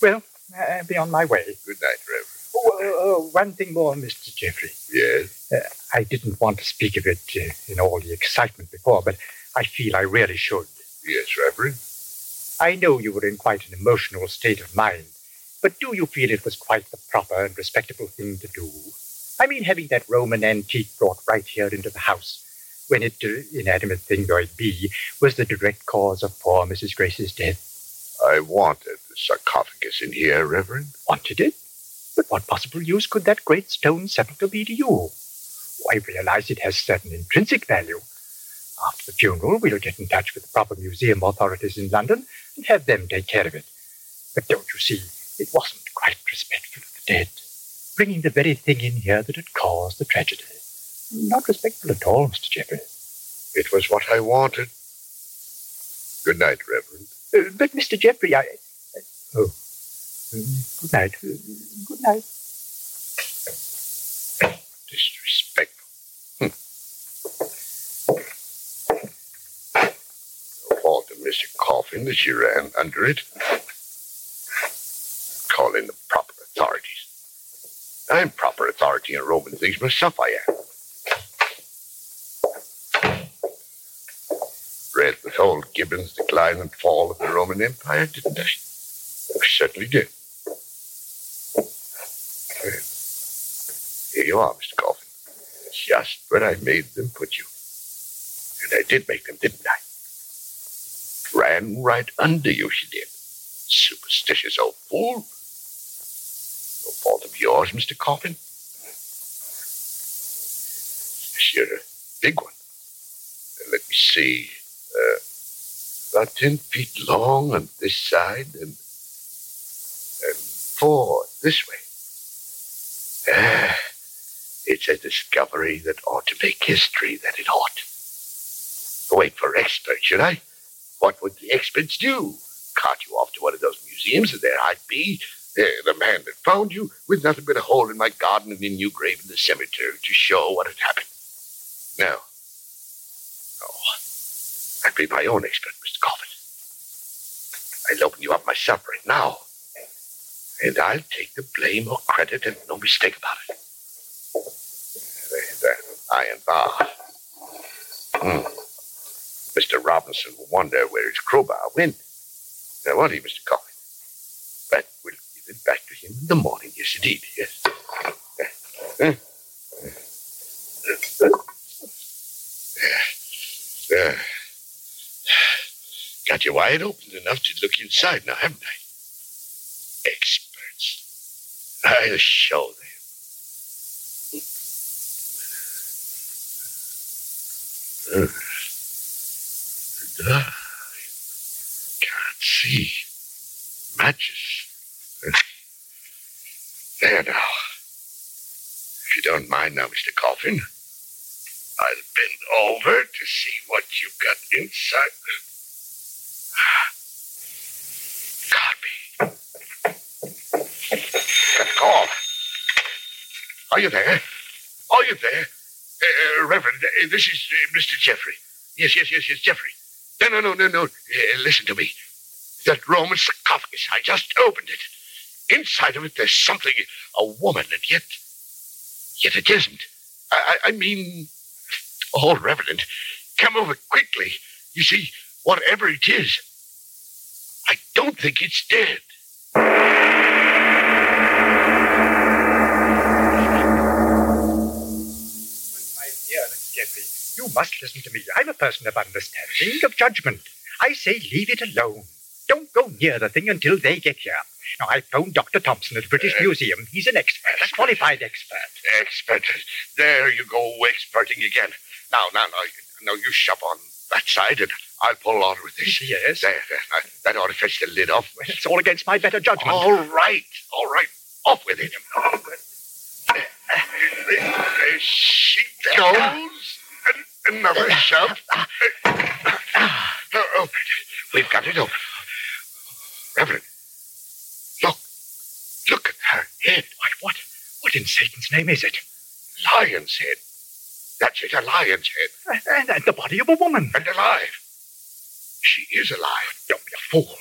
Well, I'll be on my way. Good night, Reverend. Oh, uh, uh, one thing more, Mr. Jeffrey. Yes. Uh, I didn't want to speak of it uh, in all the excitement before, but I feel I really should. Yes, Reverend. I know you were in quite an emotional state of mind, but do you feel it was quite the proper and respectable thing to do? I mean, having that Roman antique brought right here into the house, when it, uh, inanimate thing though it be, was the direct cause of poor Mrs. Grace's death. I wanted the sarcophagus in here, Reverend. Wanted it? But what possible use could that great stone sepulchre be to you? I realize it has certain intrinsic value. After the funeral, we'll get in touch with the proper museum authorities in London and have them take care of it. But don't you see, it wasn't quite respectful of the dead, bringing the very thing in here that had caused the tragedy. Not respectful at all, Mr. Jeffrey. It was what I wanted. Good night, Reverend. Uh, but, Mr. Jeffrey, I. Uh, oh. Good night. Good night. Disrespectful. Hm. No fault of Mr. Coffin that she ran under it. Call in the proper authorities. I'm proper authority in Roman things myself, I am. Read the whole Gibbon's Decline and Fall of the Roman Empire, didn't I? I certainly did. Here you are, Mr. Coffin. Just where I made them put you. And I did make them, didn't I? Ran right under you, she did. Superstitious old fool. No fault of yours, Mr. Coffin. You're a big one. Let me see. Uh, about ten feet long on this side and and four this way. Ah, it's a discovery that ought to make history, that it ought. Wait for experts, should I? What would the experts do? Cart you off to one of those museums, and there I'd be, the man that found you, with nothing but a hole in my garden and a new grave in the cemetery to show what had happened. No. Oh, I'd be my own expert, Mr. Coffin. I'll open you up myself right now. And I'll take the blame or credit and no mistake about it. That iron bar. Mr. Robinson will wonder where his crowbar went. Now, won't he, Mr. Coffin? But we'll give it back to him in the morning. Yes, indeed. Yes. Got you wide open enough to look inside now, haven't I? Experts. I'll show them. Uh, dark. Can't see. Matches. There now. If you don't mind now, Mr. Coffin, I'll bend over to see what you've got inside. A call. Are you there? Are you there? Uh, Reverend, uh, this is uh, Mr. Jeffrey. Yes, yes, yes, yes, Jeffrey. No, no, no, no, no. Uh, listen to me. That Roman sarcophagus, I just opened it. Inside of it, there's something, a woman, and yet, yet it isn't. I, I, I mean, oh, Reverend, come over quickly. You see, whatever it is, I don't think it's dead. You must listen to me. I'm a person of understanding, of judgment. I say leave it alone. Don't go near the thing until they get here. Now, I phoned Dr. Thompson at the British uh, Museum. He's an expert, a qualified expert. Expert. There you go, experting again. Now, now, now, now you shove on that side, and I'll pull on with this. Yes. There, there. Now, that ought to fetch the lid off. It's all against my better judgment. All right, all right. Off with it. There she goes. An- Another shove. Oh, Open it. We've got it open. Reverend, look. Look at her head. Why, what? What in Satan's name is it? Lion's head. That's it, a lion's head. And, and the body of a woman. And alive. She is alive. Don't be a fool.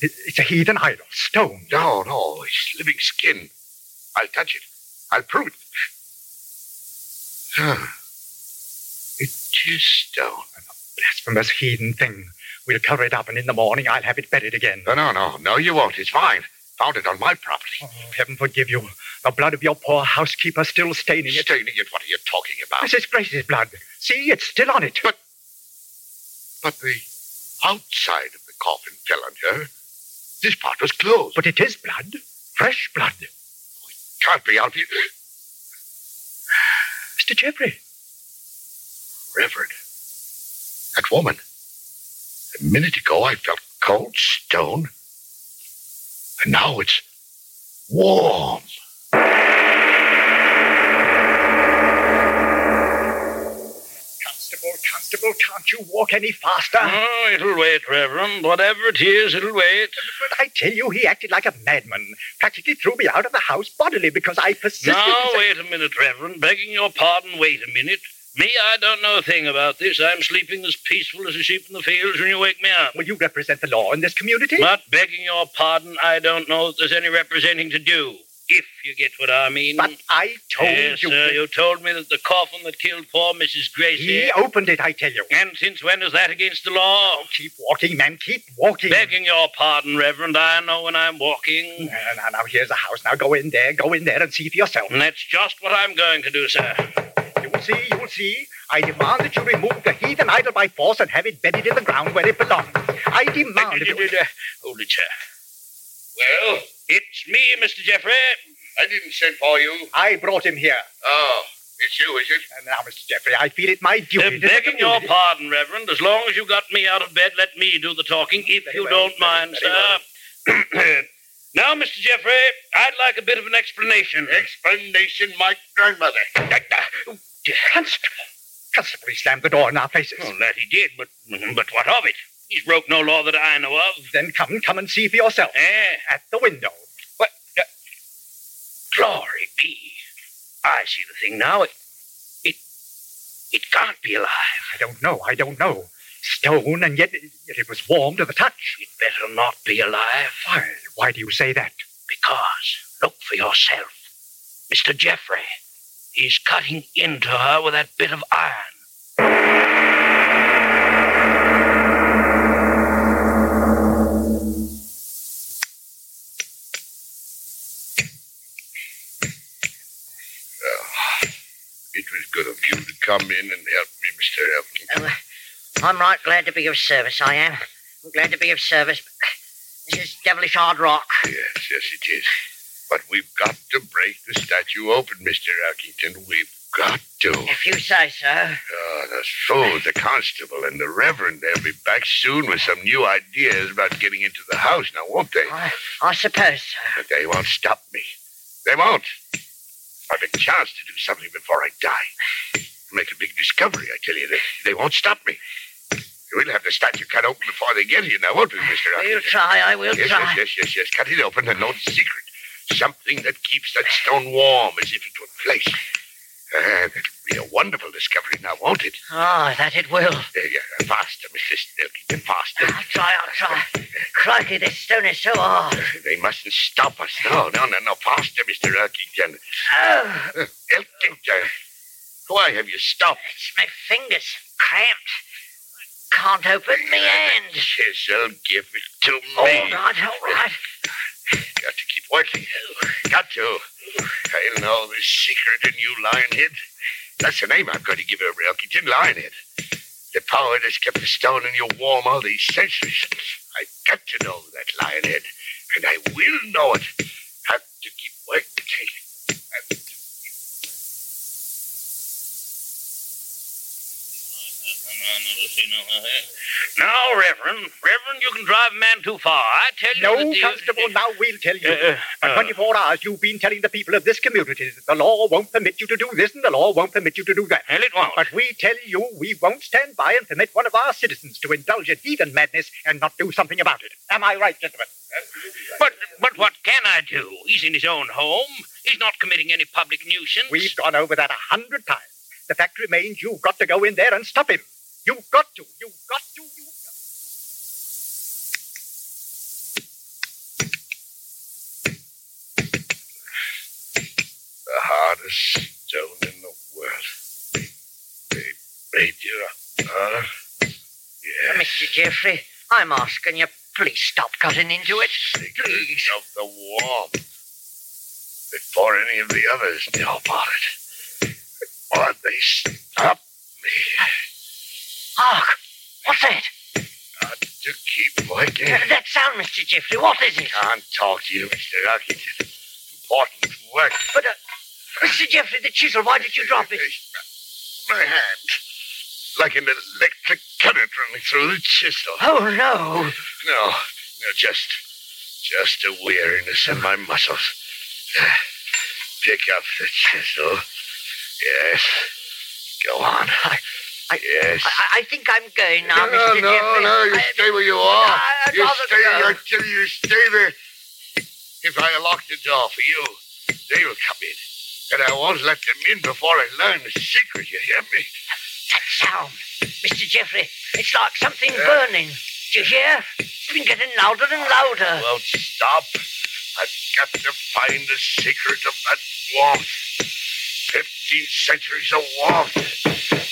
It- It's a heathen idol, stone. No, no, it's living skin. I'll touch it. I'll prove it. Ah, it is stone. A blasphemous heathen thing. We'll cover it up, and in the morning I'll have it buried again. No, no, no, no, you won't. It's mine. Found it on my property. Oh, heaven forgive you. The blood of your poor housekeeper still staining it. Staining it? What are you talking about? Mrs. Grace's blood. See, it's still on it. But, but the outside of the coffin fell on her. This part was closed. But it is blood. Fresh blood. It can't be out here. Mr. Jeffrey. Reverend, that woman. A minute ago I felt cold stone. And now it's warm. Constable, constable, can't you walk any faster? Oh, it'll wait, Reverend. Whatever it is, it'll wait. But I tell you, he acted like a madman. Practically threw me out of the house bodily because I persisted. Now, wait a minute, Reverend. Begging your pardon, wait a minute. Me, I don't know a thing about this. I'm sleeping as peaceful as a sheep in the fields when you wake me up. Will you represent the law in this community? But begging your pardon, I don't know that there's any representing to do. If you get what I mean. But I told yes, you. sir. You told me that the coffin that killed poor Mrs. Gracie. He opened it, I tell you. And since when is that against the law? Oh, keep walking, man. Keep walking. Begging your pardon, Reverend. I know when I'm walking. Now, now, now, here's the house. Now go in there, go in there and see for yourself. And that's just what I'm going to do, sir. You will see, you will see. I demand that you remove the heathen idol by force and have it buried in the ground where it belongs. I demand that. Hold it, sir. Well, it's me, Mr. Jeffrey. I didn't send for you. I brought him here. Oh, it's you, is it? And now, Mr. Jeffrey, I feel it my duty. Uh, begging your pardon, Reverend. As long as you got me out of bed, let me do the talking, if Very you well, don't very- mind, very sir. now, Mr. Jeffrey, I'd like a bit of an explanation. Explanation, my grandmother. Constable. Constable, he slammed the door in our faces. Oh, that he did, but but what of it? He's broke no law that I know of. Then come, come and see for yourself. Eh? At the window. What? Uh, glory be. I see the thing now. It, it, it can't be alive. I don't know, I don't know. Stone, and yet, yet it was warm to the touch. It better not be alive. Why? Why do you say that? Because, look for yourself. Mr. Jeffrey, he's cutting into her with that bit of iron. It was good of you to come in and help me, Mr. Elkin. Oh, uh, I'm right glad to be of service, I am. I'm glad to be of service, but this is devilish hard rock. Yes, yes, it is. But we've got to break the statue open, Mr. Elkington. We've got to. If you say so. Ah, oh, those fools, the constable and the reverend, they'll be back soon with some new ideas about getting into the house now, won't they? I, I suppose so. But they won't stop me. They won't. I've a chance to do something before I die. Make a big discovery, I tell you. They, they won't stop me. We'll have the statue cut open before they get here now, won't we, Mr. We'll try, I will yes, try. Yes, yes, yes, yes. Cut it open and note the secret. Something that keeps that stone warm as if it were flesh. Uh, ah, that'll be a wonderful discovery now, won't it? Oh, that it will. There you are. Faster, Mr. Stilkington, uh, faster. I'll try, I'll try. Crikey, this stone is so hard. Uh, they mustn't stop us. No, no, no, no. Faster, Mr. Elkington. Oh, Uh, Elkington. Why have you stopped? it's my fingers cramped. Can't open my hand. Chisel, give it to me. All right, all right. Got to keep working. Got to. I'll know the secret in you, Lionhead. That's the name I'm going to give her, Elkington, Lionhead. The power that's kept the stone in you warm all these centuries. I've got to know that, Lionhead. And I will know it. Have to keep working. To Now, Reverend, Reverend, you can drive a man too far. I tell you. No, the- Constable, now we'll tell you. Uh, uh, For 24 hours, you've been telling the people of this community that the law won't permit you to do this and the law won't permit you to do that. Hell, it won't. But we tell you we won't stand by and permit one of our citizens to indulge in heathen madness and not do something about it. Am I right, gentlemen? But but what can I do? He's in his own home. He's not committing any public nuisance. We've gone over that a hundred times. The fact remains you've got to go in there and stop him. You've got to. You've got to. You've got to. the hardest stone in the world. They made you a huh? Yes. Mr. Jeffrey, I'm asking you, please stop cutting into it. Please. Of the warmth. Before any of the others know about it. Or they stop me. Hark! What's that? Got to keep working. Uh, That sound, Mr. Jeffrey, what is it? I can't talk to you, Mr. Archington. Important work. But, uh, Mr. Jeffrey, the chisel, why did you drop it? My hand. Like an electric current running through the chisel. Oh, no. No, no, just, just a weariness in my muscles. Pick up the chisel. Yes. Go on. I, I, yes. I, I think I'm going now, no, Mr. no, Jeffrey. no, you I- stay where you are. I'd you stay, go. I tell you, stay there. If I lock the door for you, they will come in. And I won't let them in before I learn the secret, you hear me? That sound, Mr. Jeffrey, it's like something burning. Do you hear? It's been getting louder and louder. Won't stop. I've got to find the secret of that warmth. Fifteen centuries of warmth.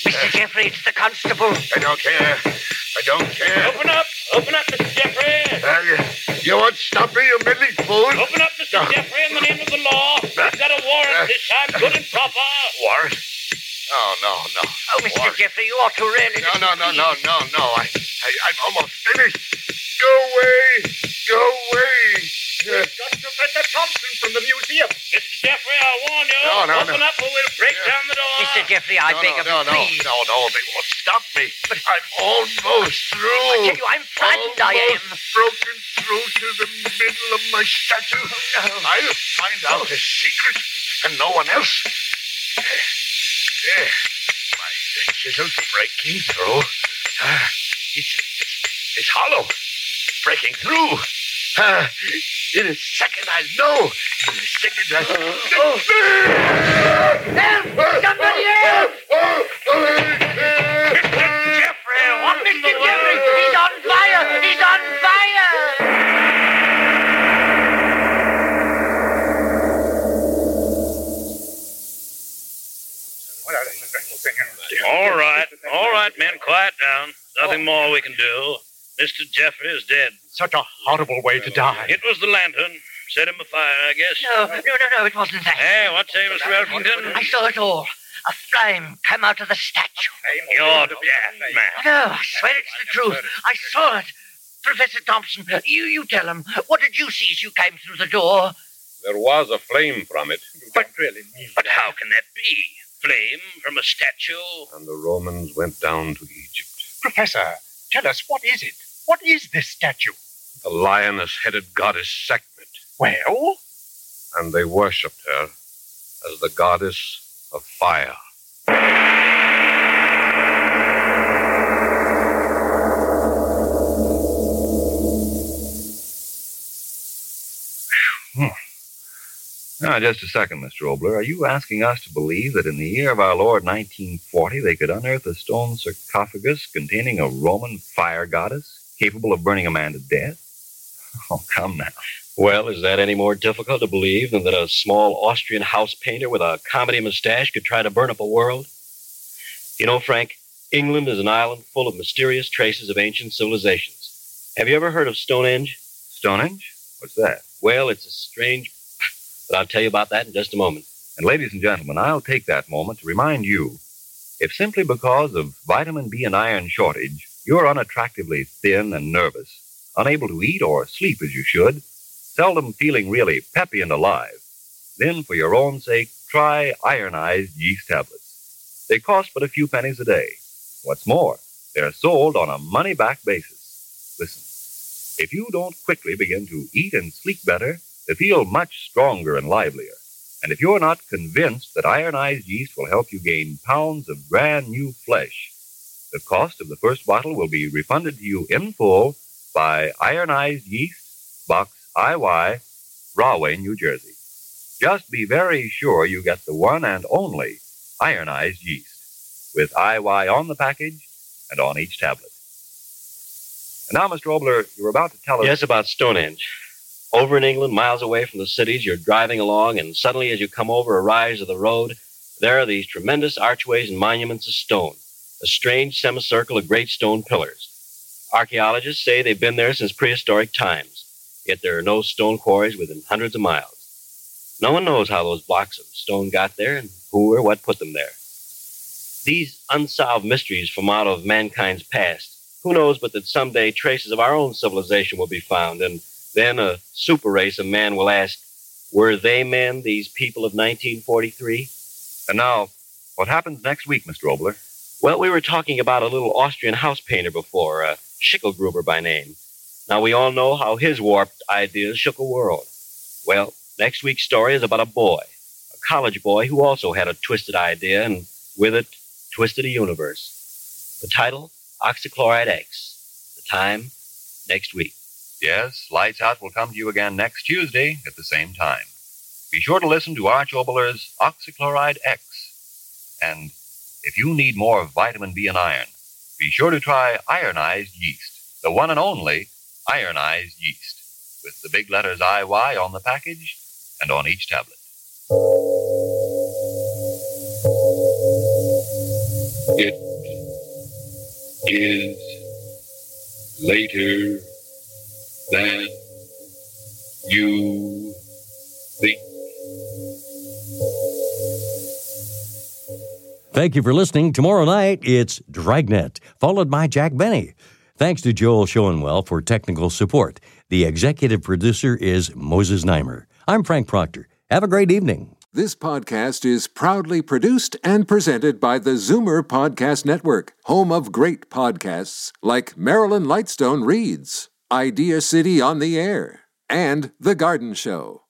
Mr. Jeffrey, it's the constable. I don't care. I don't care. Open up! Open up, Mr. Jeffrey! Uh, you, you won't stop me, you meddling fool. Open up, Mr. Jeffrey, in the name of the law. We've got a warrant this time, good and proper. Warrant? Oh, no, no. Oh, Mr. Jeffrey, you ought to really. No, no, no, no, no, no. I, I, I'm almost finished. Go away. Go away. We've got Professor Thompson from the museum. Mr. No, no, Open no. up or we'll break down the door. Mr. Jeffrey, I no, beg no, of no, you, no, please. no, no, they won't stop me. I'm almost through. I tell you, I'm frightened, I am. Broken through to the middle of my statue. I'll find out the secret, and no one else. There, my chisel's breaking through. Ah, it's, it's, it's hollow, breaking through. Ah, in a second, I'll know. In a second, I'll... Help! Somebody help! Jeffrey, what, Mr. Jeffrey? He's on fire! He's on fire! All right, all right, men, quiet down. Nothing oh. more we can do. Mr. Jeffrey is dead. Such a horrible way to die. It was the lantern. Set him afire, I guess. No, no, no, no, it wasn't that. Hey, what say, Mr. Elkington? I saw it all. A flame come out of the statue. You're daft, man. No, I swear it's the truth. I saw it. Professor Thompson, you, you tell him. What did you see as you came through the door? There was a flame from it. But really, But how can that be? flame from a statue. And the Romans went down to Egypt. Professor, tell us, what is it? What is this statue? The lioness headed goddess Sekhmet. Well? And they worshipped her as the goddess of fire. Hmm. Now, just a second, Mr. Oboler. Are you asking us to believe that in the year of our Lord 1940 they could unearth a stone sarcophagus containing a Roman fire goddess capable of burning a man to death? Oh, come now. Well, is that any more difficult to believe than that a small Austrian house painter with a comedy mustache could try to burn up a world? You know, Frank, England is an island full of mysterious traces of ancient civilizations. Have you ever heard of Stonehenge? Stonehenge? What's that? Well, it's a strange. But I'll tell you about that in just a moment. And, ladies and gentlemen, I'll take that moment to remind you if simply because of vitamin B and iron shortage, you're unattractively thin and nervous, unable to eat or sleep as you should, seldom feeling really peppy and alive, then for your own sake, try ironized yeast tablets. They cost but a few pennies a day. What's more, they're sold on a money back basis. Listen, if you don't quickly begin to eat and sleep better, to feel much stronger and livelier, and if you're not convinced that ironized yeast will help you gain pounds of brand new flesh, the cost of the first bottle will be refunded to you in full by Ironized Yeast, Box IY, Rahway, New Jersey. Just be very sure you get the one and only ironized yeast, with IY on the package and on each tablet. And now, Mr. Oboler, you were about to tell us. Yes, about Stonehenge. Over in England, miles away from the cities, you're driving along, and suddenly, as you come over a rise of the road, there are these tremendous archways and monuments of stone, a strange semicircle of great stone pillars. Archaeologists say they've been there since prehistoric times, yet there are no stone quarries within hundreds of miles. No one knows how those blocks of stone got there and who or what put them there. These unsolved mysteries from out of mankind's past, who knows but that someday traces of our own civilization will be found, and then a super race of man will ask, were they men, these people of 1943? And now, what happens next week, Mr. Oboler? Well, we were talking about a little Austrian house painter before, uh, Schickelgruber by name. Now, we all know how his warped ideas shook a world. Well, next week's story is about a boy, a college boy who also had a twisted idea and with it twisted a universe. The title, Oxychloride X. The time, next week. Yes, Lights Out will come to you again next Tuesday at the same time. Be sure to listen to Arch Oboler's Oxychloride X. And if you need more vitamin B and iron, be sure to try ironized yeast, the one and only ironized yeast, with the big letters IY on the package and on each tablet. It is later than you think. Thank you for listening. Tomorrow night, it's Dragnet, followed by Jack Benny. Thanks to Joel Schoenwell for technical support. The executive producer is Moses Znaimer. I'm Frank Proctor. Have a great evening. This podcast is proudly produced and presented by the Zoomer Podcast Network, home of great podcasts like Marilyn Lightstone Reads, Idea City on the Air, and The Garden Show.